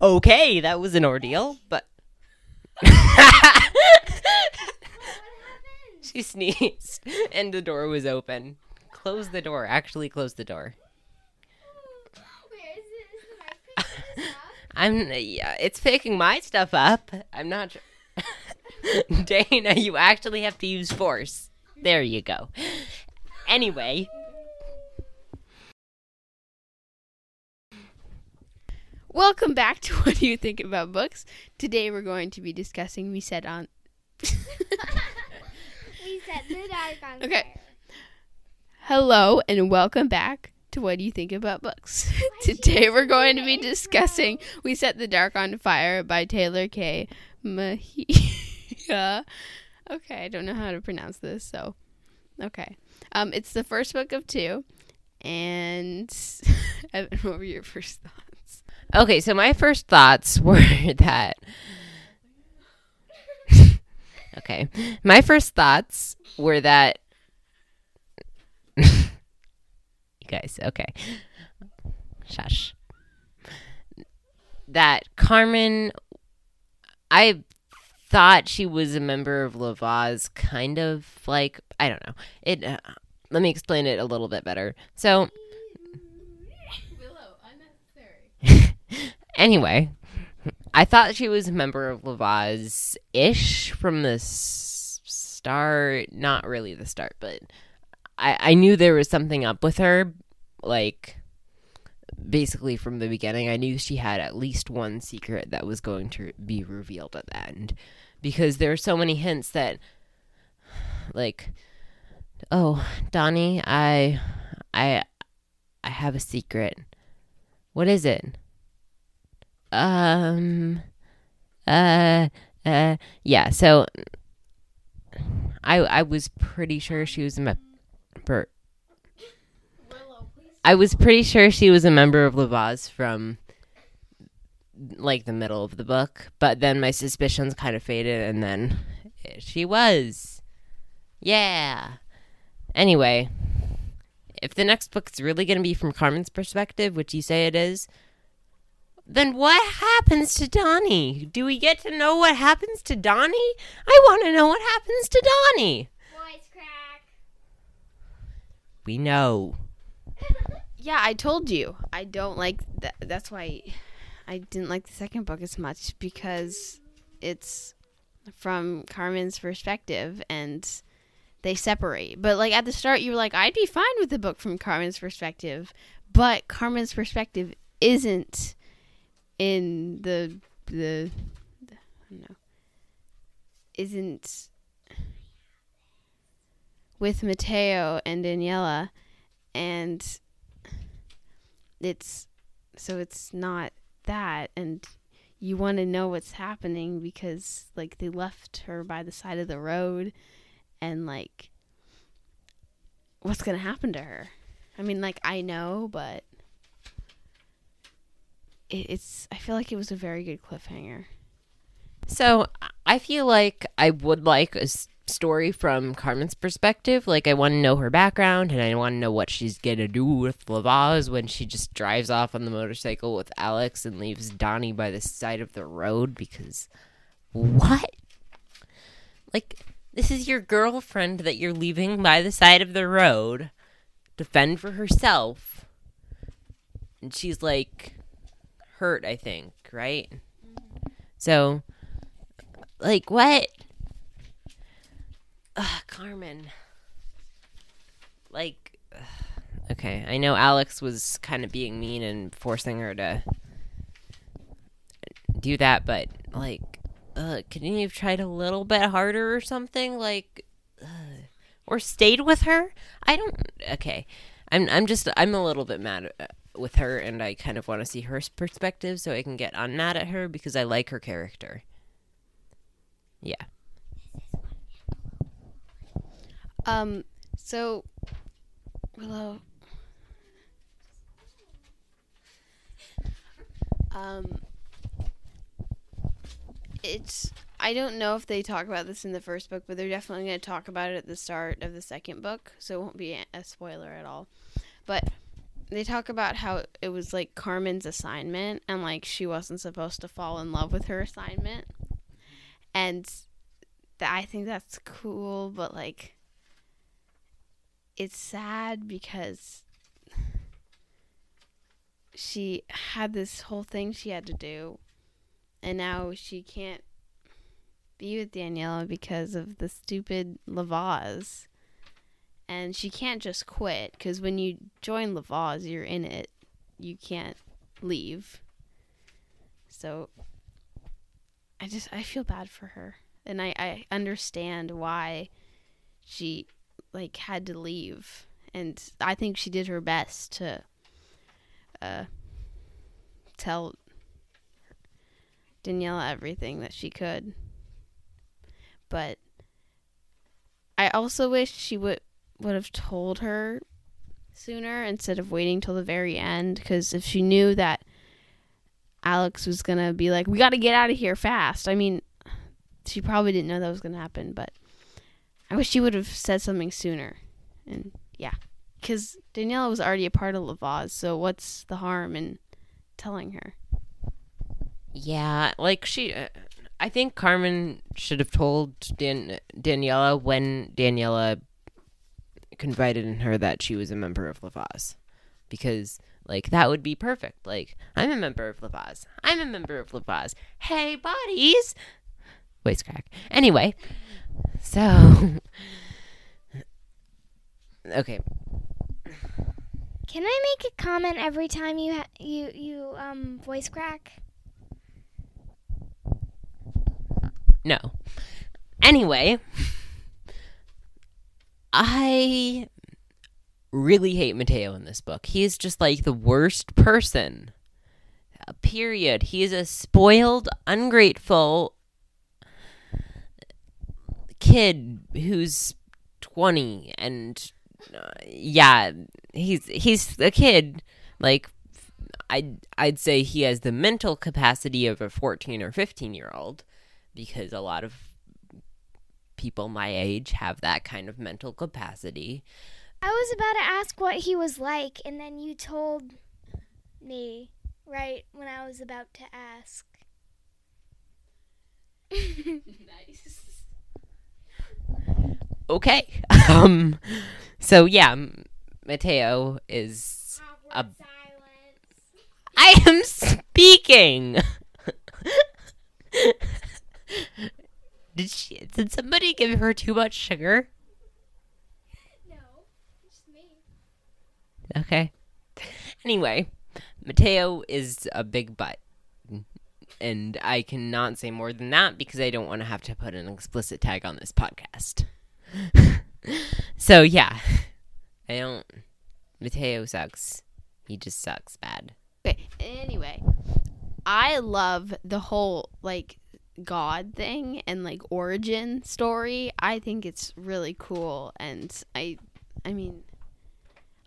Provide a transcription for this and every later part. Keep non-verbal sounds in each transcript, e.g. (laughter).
Okay, that was an ordeal, but (laughs) she sneezed (laughs) and the door was open. Close the door. Actually, close the door. Where is it? Is it my picture stuff? I'm. Yeah, it's picking my stuff up. I'm not. tr- (laughs) Dana, you actually have to use force. There you go. Anyway, Welcome back to (laughs) What Do You Think About Books? Today we're going to be discussing We Said on. (laughs) We set the dark on Okay. fire. Hello and welcome back to What Do You Think About Books? (laughs) Today we're going to be discussing We Set the Dark on Fire by Tehlor Kay Mejia. Okay, I don't know how to pronounce this, so. Okay. Um, it's the first book of two. And. Evan, what were your first thoughts? Okay. So my first thoughts (laughs) were that. okay, my first thoughts were that. (laughs) you guys, okay. Shush. That Carmen, I thought she was a member of La Voz, kind of like I don't know. It. Uh, let me explain it a little bit better. So Willow, unnecessary. Anyway, I thought she was a member of La Voz ish from the s- start. Not really the start, but I, I knew there was something up with her. Like, basically from the beginning, I knew she had at least one secret that was going to be revealed at the end. Because there are so many hints that, like, oh, Donnie, I, I, I have a secret. What is it? Um, uh, uh, yeah. So, I I was pretty sure she was a member. I was pretty sure she was a member of La Voz from like the middle of the book, but then my suspicions kind of faded, and then she was. Yeah. Anyway, if the next book's really going to be from Carmen's perspective, which you say it is, then what happens to Donnie? Do we get to know what happens to Donnie? I want to know what happens to Donnie. Voice crack. We know. (laughs) Yeah, I told you. I don't like that. That's why I didn't like the second book as much because it's from Carmen's perspective and they separate. But like at the start, you were like, I'd be fine with the book from Carmen's perspective, but Carmen's perspective isn't in the the, the I don't know isn't with Mateo and Daniela and it's so it's not that and you want to know what's happening because like they left her by the side of the road and like what's going to happen to her? I mean like i know but it's i feel like it was a very good cliffhanger So I feel like I would like a story from Carmen's perspective. Like I want to know her background, and I want to know what she's gonna do with La Voz when she just drives off on the motorcycle with Alex and leaves Donnie by the side of the road. Because what? Like this is your girlfriend that you're leaving by the side of the road to fend for herself, and she's like hurt. I think right. So like what? Ugh, Carmen. Like, ugh. okay, I know Alex was kind of being mean and forcing her to do that, but like, couldn't you have tried a little bit harder or something? Like, or stayed with her? I don't. Okay, I'm. I'm just. I'm a little bit mad uh, with her, and I kind of want to see her perspective so I can get unmad at her because I like her character. Yeah. um so willow um it's I don't know if they talk about this in the first book, but they're definitely going to talk about it at the start of the second book, so it won't be a- a spoiler at all. They talk about how it was like Carmen's assignment and like she wasn't supposed to fall in love with her assignment. And th- I think that's cool, but like it's sad because she had this whole thing she had to do and now she can't be with Daniela because of the stupid La Voz and she can't just quit because when you join La Voz, you're in it. You can't leave. So I just I feel bad for her, and I I understand why she like had to leave, and I think she did her best to uh tell Daniela everything that she could. But I also wish she would would have told her sooner instead of waiting till the very end because if she knew that Alex was going to be like we got to get out of here fast. I mean, she probably didn't know that was going to happen, but I wish she would have said something sooner. And yeah, cuz Daniela was already a part of La Voz, so what's the harm in telling her? Yeah, like she. Uh, I think Carmen should have told Dan- Daniela when Daniela confided in her that she was a member of La Voz. Because, like, that would be perfect. Like, I'm a member of La Voz. I'm a member of La Voz. Hey, buddies! Voice crack. Anyway, so. (laughs) okay. Can I make a comment every time you ha- you you um voice crack? No. Anyway, I really hate Mateo in this book. He is just like the worst person. Uh, period. He is a spoiled, ungrateful kid who's 20 and uh, yeah, he's he's a kid like I'd I'd say he has the mental capacity of a 14 or 15 year old because a lot of people my age have that kind of mental capacity. I was about to ask what he was like, and then you told me right when I was about to ask. nice. (laughs) Okay. Um so yeah, Mateo is A- I am speaking. Did somebody give her too much sugar? No, it's me. Okay. Anyway, Mateo is a big butt. And I cannot say more than that because I don't want to have to put an explicit tag on this podcast. (laughs) so, yeah. I don't. Mateo sucks. He just sucks bad. Okay. Anyway, I love the whole like God thing and like origin story. I think it's really cool, and I, I mean,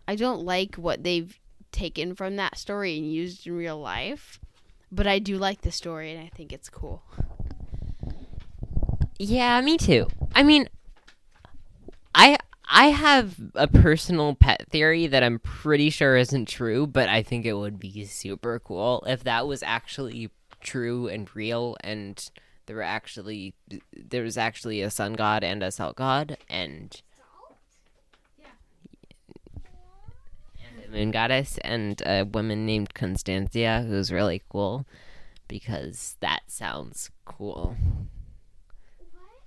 I don't like what they've taken from that story and used in real life, but I do like the story, and I think it's cool. Yeah, me too. I mean, I I have a personal pet theory that I'm pretty sure isn't true, but I think it would be super cool if that was actually true and real and there were actually there was actually a sun god and a salt god and and a moon goddess and a woman named Constantia who's really cool because that sounds cool. What?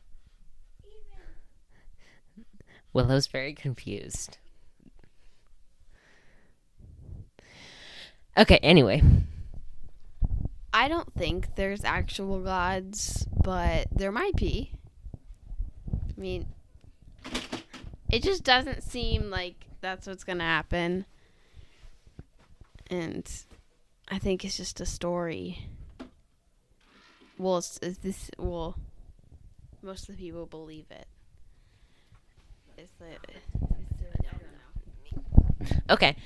Even Willow's very confused. Okay, anyway. I don't think there's actual gods, but there might be. I mean, it just doesn't seem like that's what's going to happen. And I think it's just a story. Well, it's, it's this well, most of the people believe it. It's the, it's the-. Okay.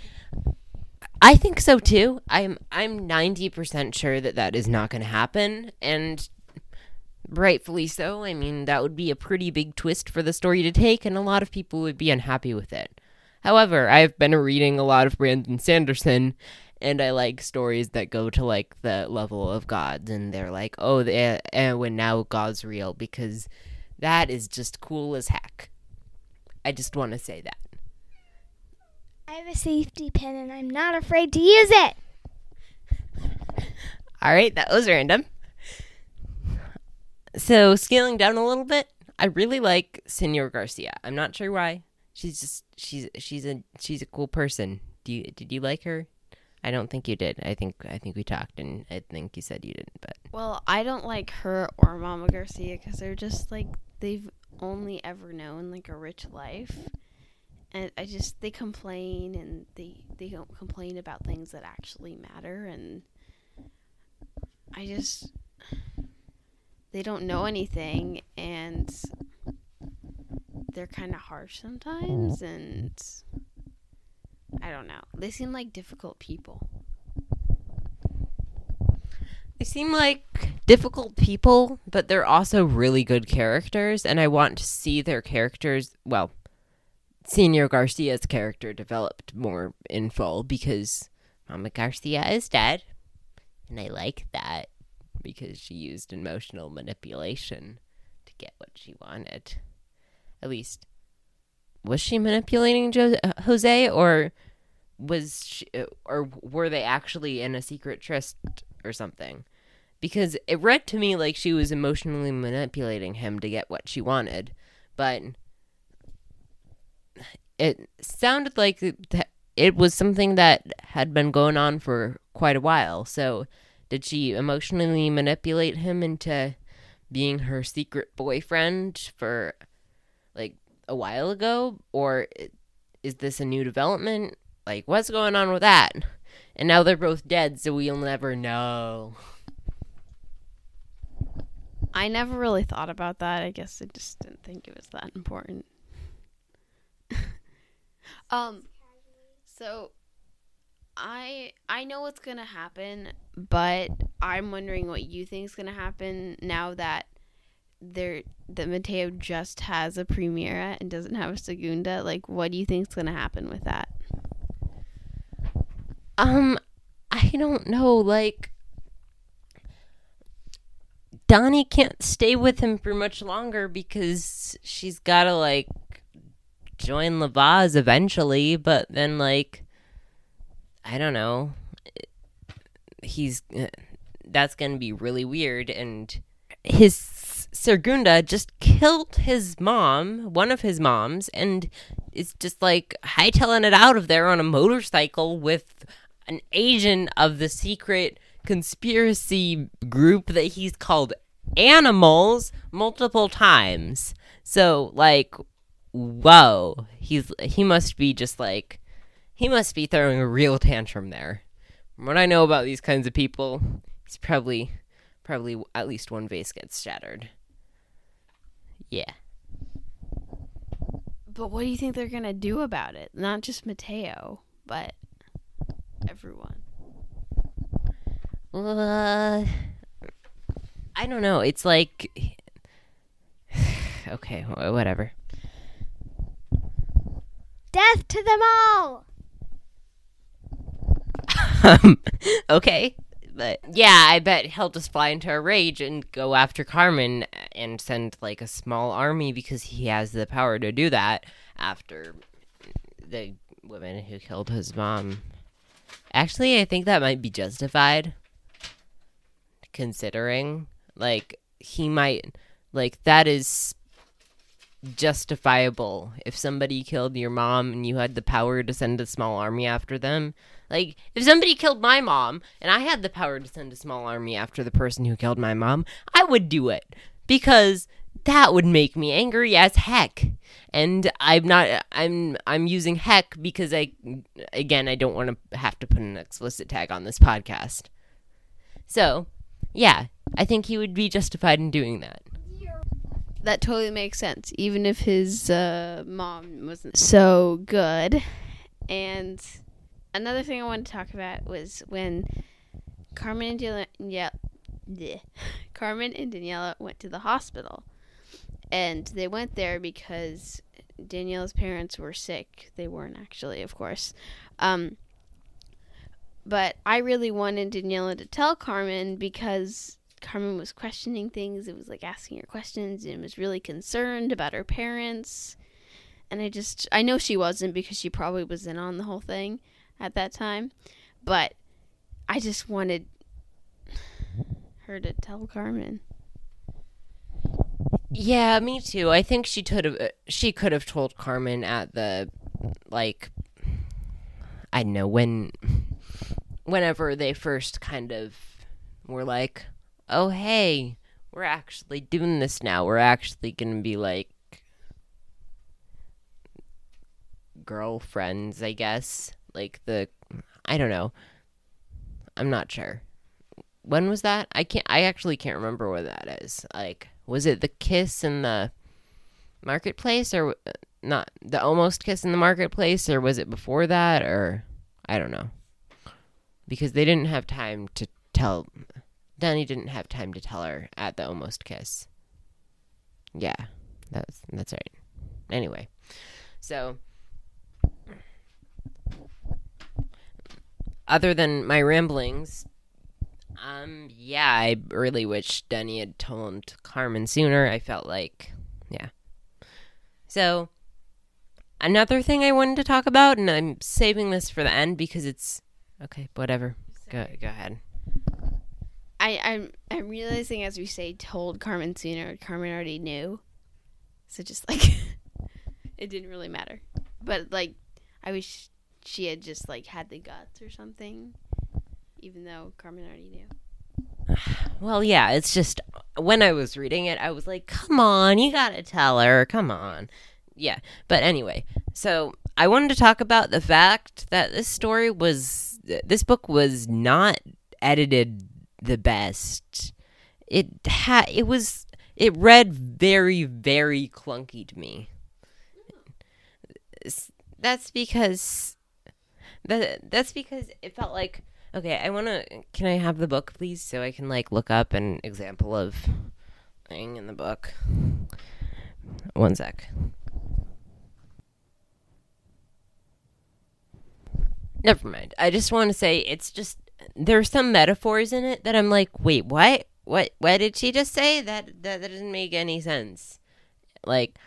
I think so too. I'm I'm 90% sure that that is not going to happen and rightfully so. I mean, that would be a pretty big twist for the story to take and a lot of people would be unhappy with it. However, I've been reading a lot of Brandon Sanderson, and I like stories that go to like the level of gods, and they're like, oh, the, and when now God's real because that is just cool as heck. I just want to say that. I have a safety pin and I'm not afraid to use it. All right, that was random. So, scaling down a little bit, I really like Senor Garcia. I'm not sure why. She's just she's she's a she's a cool person. Do you did you like her? I don't think you did. I think I think we talked and I think you said you didn't, but Well, I don't like her or Mama Garcia because they're just like they've only ever known like a rich life, and I just they complain and they they don't complain about things that actually matter, and I just they don't know anything and they're kind of harsh sometimes and I don't know. They seem like difficult people. They seem like difficult people, but they're also really good characters, and I want to see their characters. Well, Senor Garcia's character developed more in full because Mama Garcia is dead, and I like that because she used emotional manipulation to get what she wanted. At least, was she manipulating jo- uh, Jose, or was she, uh, or were they actually in a secret tryst or something? Because it read to me like she was emotionally manipulating him to get what she wanted, but it sounded like it was something that had been going on for quite a while. So, did she emotionally manipulate him into being her secret boyfriend for like a while ago or is this a new development? Like what's going on with that? And now they're both dead, so we'll never know. I never really thought about that. I guess I just didn't think it was that important. (laughs) um so I I know what's to happen, but I'm wondering what you think is going to happen now that there that Mateo just has a Primera and doesn't have a segunda. Like what do you think is going to happen with that? Um I don't know, like Donnie can't stay with him for much longer because she's got to like join La Voz eventually, but then like I don't know. He's uh, that's going to be really weird and his Segunda just killed his mom, one of his moms, and is just like hightailing it out of there on a motorcycle with an agent of the secret conspiracy group that he's called animals multiple times. So like whoa, he's he must be just like he must be throwing a real tantrum there. From what I know about these kinds of people, he's probably probably at least one vase gets shattered. Yeah. But what do you think they're going to do about it? Not just Mateo, but everyone. Uh, I don't know. It's like (sighs) okay, whatever. Death to them all. um, (laughs) okay. But yeah, I bet he'll just fly into a rage and go after Carmen and send like a small army because he has the power to do that after the woman who killed his mom. Actually, I think that might be justified considering like he might like that is justifiable if somebody killed your mom and you had the power to send a small army after them like, if somebody killed my mom and I had the power to send a small army after the person who killed my mom, I would do it because that would make me angry as heck. And I'm not I'm I'm using heck because I again I don't want to have to put an explicit tag on this podcast. So, yeah, I think he would be justified in doing that. That totally makes sense, even if his uh, mom wasn't so good. And another thing I wanted to talk about was when Carmen and Daniela, yeah, Carmen and Daniela went to the hospital, and they went there because Daniela's parents were sick. They weren't actually, of course. Um, but I really wanted Daniela to tell Carmen because Carmen was questioning things. It was like asking her questions and was really concerned about her parents. And I just, I know she wasn't because she probably was in on the whole thing at that time. But I just wanted her to tell Carmen. Yeah, me too. I think she could have she could have told Carmen at the like I don't know when whenever they first kind of were like, "Oh, hey, we're actually doing this now. We're actually to be like girlfriends, I guess." Like the I don't know. I'm not sure. When was that? I can't I actually can't remember what that is. Like was it the kiss in the marketplace or not the almost kiss in the marketplace or was it before that or I don't know. Because they didn't have time to tell Danny didn't have time to tell her at the almost kiss. Yeah. That's that's right. Anyway. So other than my ramblings, um, yeah, I really wish Denny had told Carmen sooner. I felt like, yeah. So, another thing I wanted to talk about, and I'm saving this for the end because it's okay. Whatever. Go go ahead. I, I'm I'm realizing as we say told Carmen sooner, Carmen already knew. So just like (laughs) it didn't really matter. But like I wish she had just like had the guts or something. Even though Carmen already knew. (sighs) Well, yeah, it's just when I was reading it, I was like, come on, you gotta tell her, come on. Yeah, but anyway, so I wanted to talk about the fact that this story was, this book was not edited the best. It had, it was, it read very, very clunky to me. That's because, that, that's because it felt like Okay, I want to. Can I have the book, please, so I can like look up an example of thing in the book? One sec. Never mind. I just want to say it's just there's some metaphors in it that I'm like, wait, what? What? What did she just say? That that, that doesn't make any sense. Like,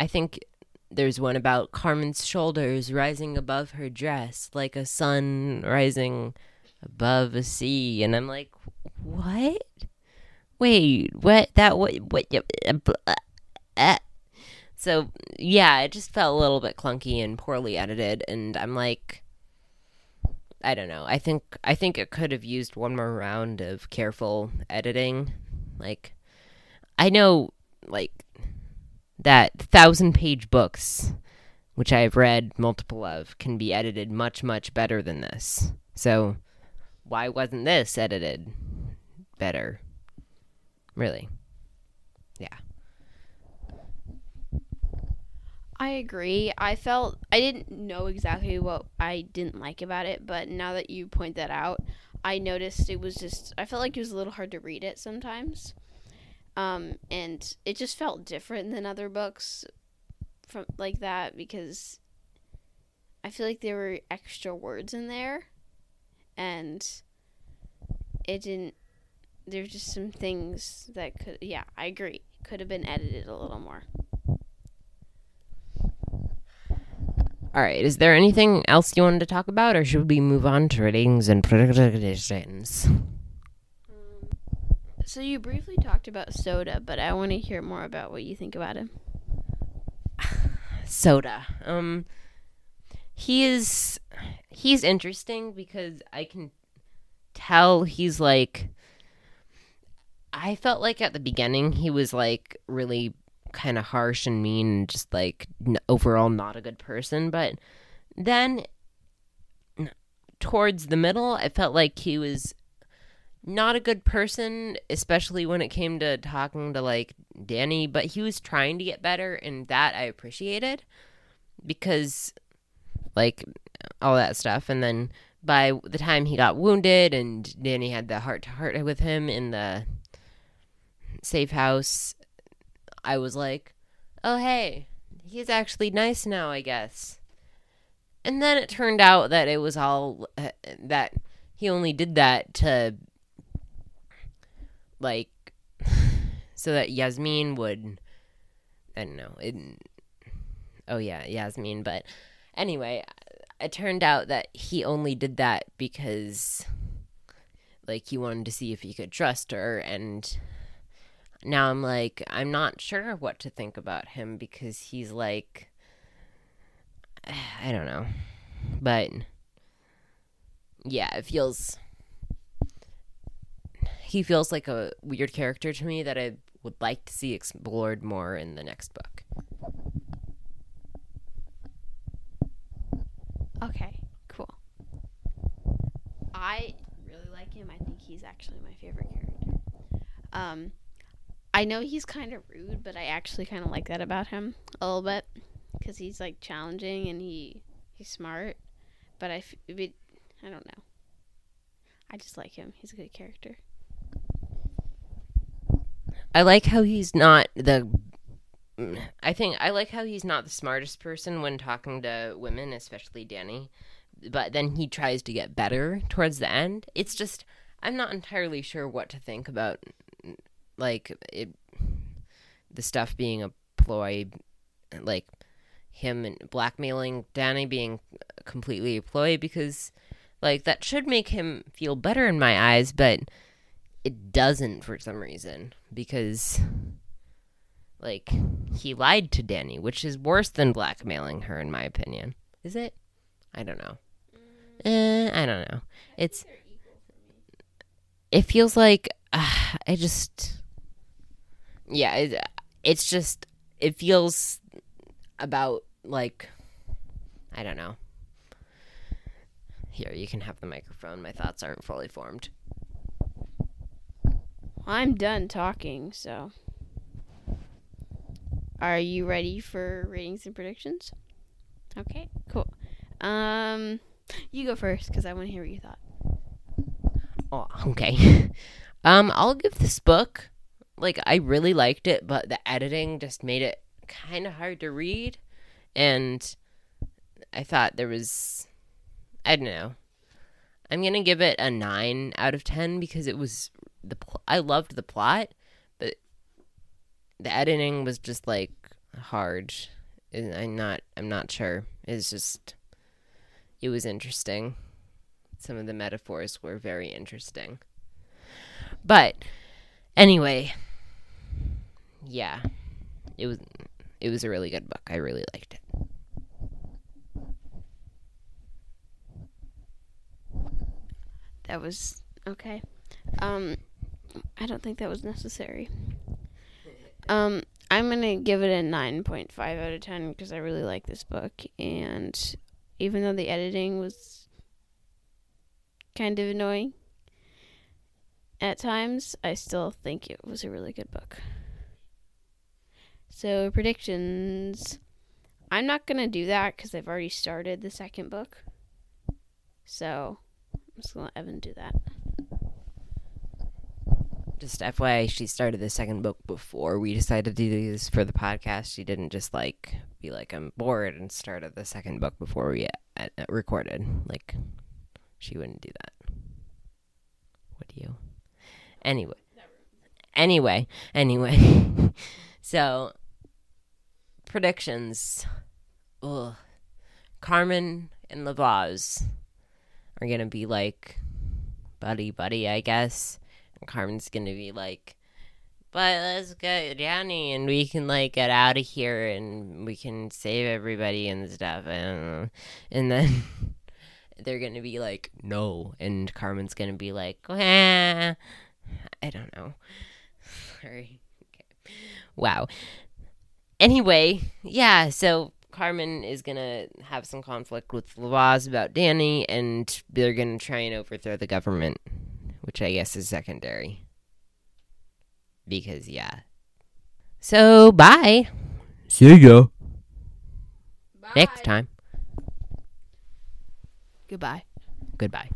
I think there's one about Carmen's shoulders rising above her dress, like a sun rising above a sea and i'm like what wait what that what what so yeah it just felt a little bit clunky and poorly edited and i'm like i don't know i think i think it could have used one more round of careful editing like i know like that thousand page books which i've read multiple of can be edited much much better than this so why wasn't this edited better? Really. Yeah. I agree. I felt I didn't know exactly what I didn't like about it, but now that you point that out, I noticed it was just I felt like it was a little hard to read it sometimes. Um, and it just felt different than other books from like that because I feel like there were extra words in there and it didn't there's just some things that could yeah i agree could have been edited a little more all right is there anything else you wanted to talk about or should we move on to ratings and predictions? Um, so you briefly talked about Sota but i want to hear more about what you think about him (sighs) Sota. Um he is he's interesting because I can tell he's like I felt like at the beginning he was like really kind of harsh and mean and just like n- overall not a good person, but then towards the middle I felt like he was not a good person, especially when it came to talking to like Danny, but he was trying to get better and that I appreciated because like all that stuff. And then by the time he got wounded and Danny had the heart to heart with him in the safe house, I was like, oh, hey, he's actually nice now, I guess. And then it turned out that it was all uh, that he only did that to like (sighs) so that Yasmin would I don't know. It, oh yeah, Yasmin, but anyway, it turned out that he only did that because like he wanted to see if he could trust her and now I'm like I'm not sure what to think about him because he's like (sighs) I don't know. But yeah, it feels he feels like a weird character to me that I would like to see explored more in the next book. Okay, cool. I really like him. I think he's actually my favorite character. Um, I know he's kind of rude, but I actually kind of like that about him a little bit because he's like challenging and he he's smart. But I, I don't know. I just like him. He's a good character. I like how he's not the. I think I like how he's not the smartest person when talking to women, especially Danny. But then he tries to get better towards the end. It's just I'm not entirely sure what to think about, like it, the stuff being a ploy, like him and blackmailing Danny being completely a ploy because, like that should make him feel better in my eyes, but it doesn't for some reason because like he lied to Danny, which is worse than blackmailing her in my opinion. Is it? I don't know. Eh, I don't know. It's it feels like uh, (sighs) I just yeah, it, it's just it feels about like I don't know. Here, you can have the microphone. My thoughts aren't fully formed. I'm done talking, so. Are you ready for ratings and predictions? Okay, cool. Um, you go first because I want to hear what you thought. Oh, okay. (laughs) um, I'll give this book like I really liked it, but the editing just made it kind of hard to read, and I thought there was, I don't know. I'm gonna give it a nine out of ten because it was the pl- I loved the plot, but the editing was just like hard. I'm not I'm not sure. It's just it was interesting. Some of the metaphors were very interesting. But anyway, yeah. It was it was a really good book. I really liked it. That was okay. Um, I don't think that was necessary. Um, I'm gonna give it a 9.5 out of 10 because I really like this book, and even though the editing was kind of annoying at times, I still think it was a really good book. So predictions. I'm not gonna do that because I've already started the second book. So I'm just gonna let Evan do that. Just FYI, she started the second book before we decided to do this for the podcast. She didn't just like be like, I'm bored and started the second book before we uh, recorded. Like, she wouldn't do that. Would you? Anyway. Anyway. Anyway. (laughs) so, predictions. Ugh. Carmen and La Voz are to be like buddy buddy, I guess. Carmen's gonna be like, but let's get Danny and we can like get out of here and we can save everybody and stuff. And, and then (laughs) they're gonna be like, no. And Carmen's gonna be like. I don't know. (laughs) Sorry. Okay. Wow. Anyway, yeah, so Carmen is gonna have some conflict with La Voz about Danny, and they're gonna try and overthrow the government which I guess is secondary. Because, yeah. So, bye. See ya. Bye. Next time. Goodbye. Goodbye.